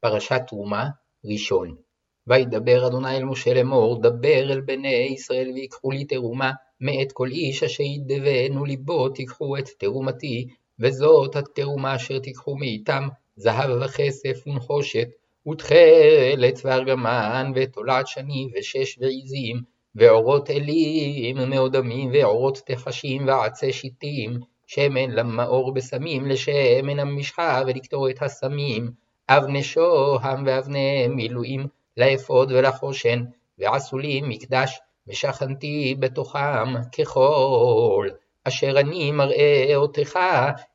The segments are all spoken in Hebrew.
פרשת תרומה, ראשון. וידבר אדוני אל משה לאמור, דבר אל בני ישראל ויקחו לי תרומה, מאת כל איש אשר ידבנו ליבו תיקחו את תרומתי, וזאת התרומה אשר תיקחו מאיתם, זהב וכסף ונחושת, ותכלת וארגמן, ותולעת שני ושש ועזים, ועורות אלים, מאודמים, ועורות תחשים, ועצי שיטים, שמן למאור בסמים, לשמן המשחה, ולקטור את הסמים, אבני שוהם ואבני מילואים, לאפוד ולחושן, ועשו לי מקדש, ושכנתי בתוכם ככל, אשר אני מראה אותך,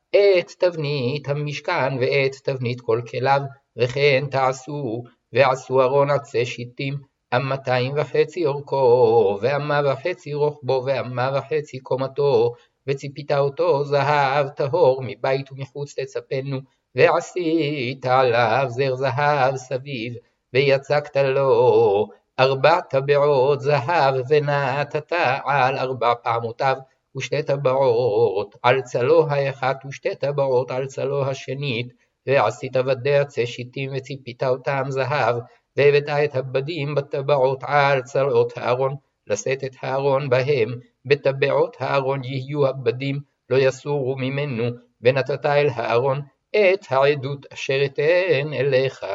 את תבנית המשכן, ואת תבנית כל כליו, וכן תעשו, ועשו ארון עצי שיטים, אמתיים וחצי אורכו, ואמה וחצי רוחבו, ואמה וחצי קומתו, וציפית אותו זהב טהור מבית ומחוץ תצפנו, ועשית עליו זר זהב סביב, ויצקת לו ארבע טבעות זהב, ונתת על ארבע פעמותיו, ושתי טבעות על צלו האחת, ושתי טבעות על צלו השנית, ועשית בדי עצי שיטים, וציפית אותם זהב, והבאת את הבדים בטבעות על צלעות הארון, לשאת את הארון בהם, בטבעות הארון יהיו הבדים, לא יסורו ממנו, ונתת אל הארון את העדות אשר אתן אליך.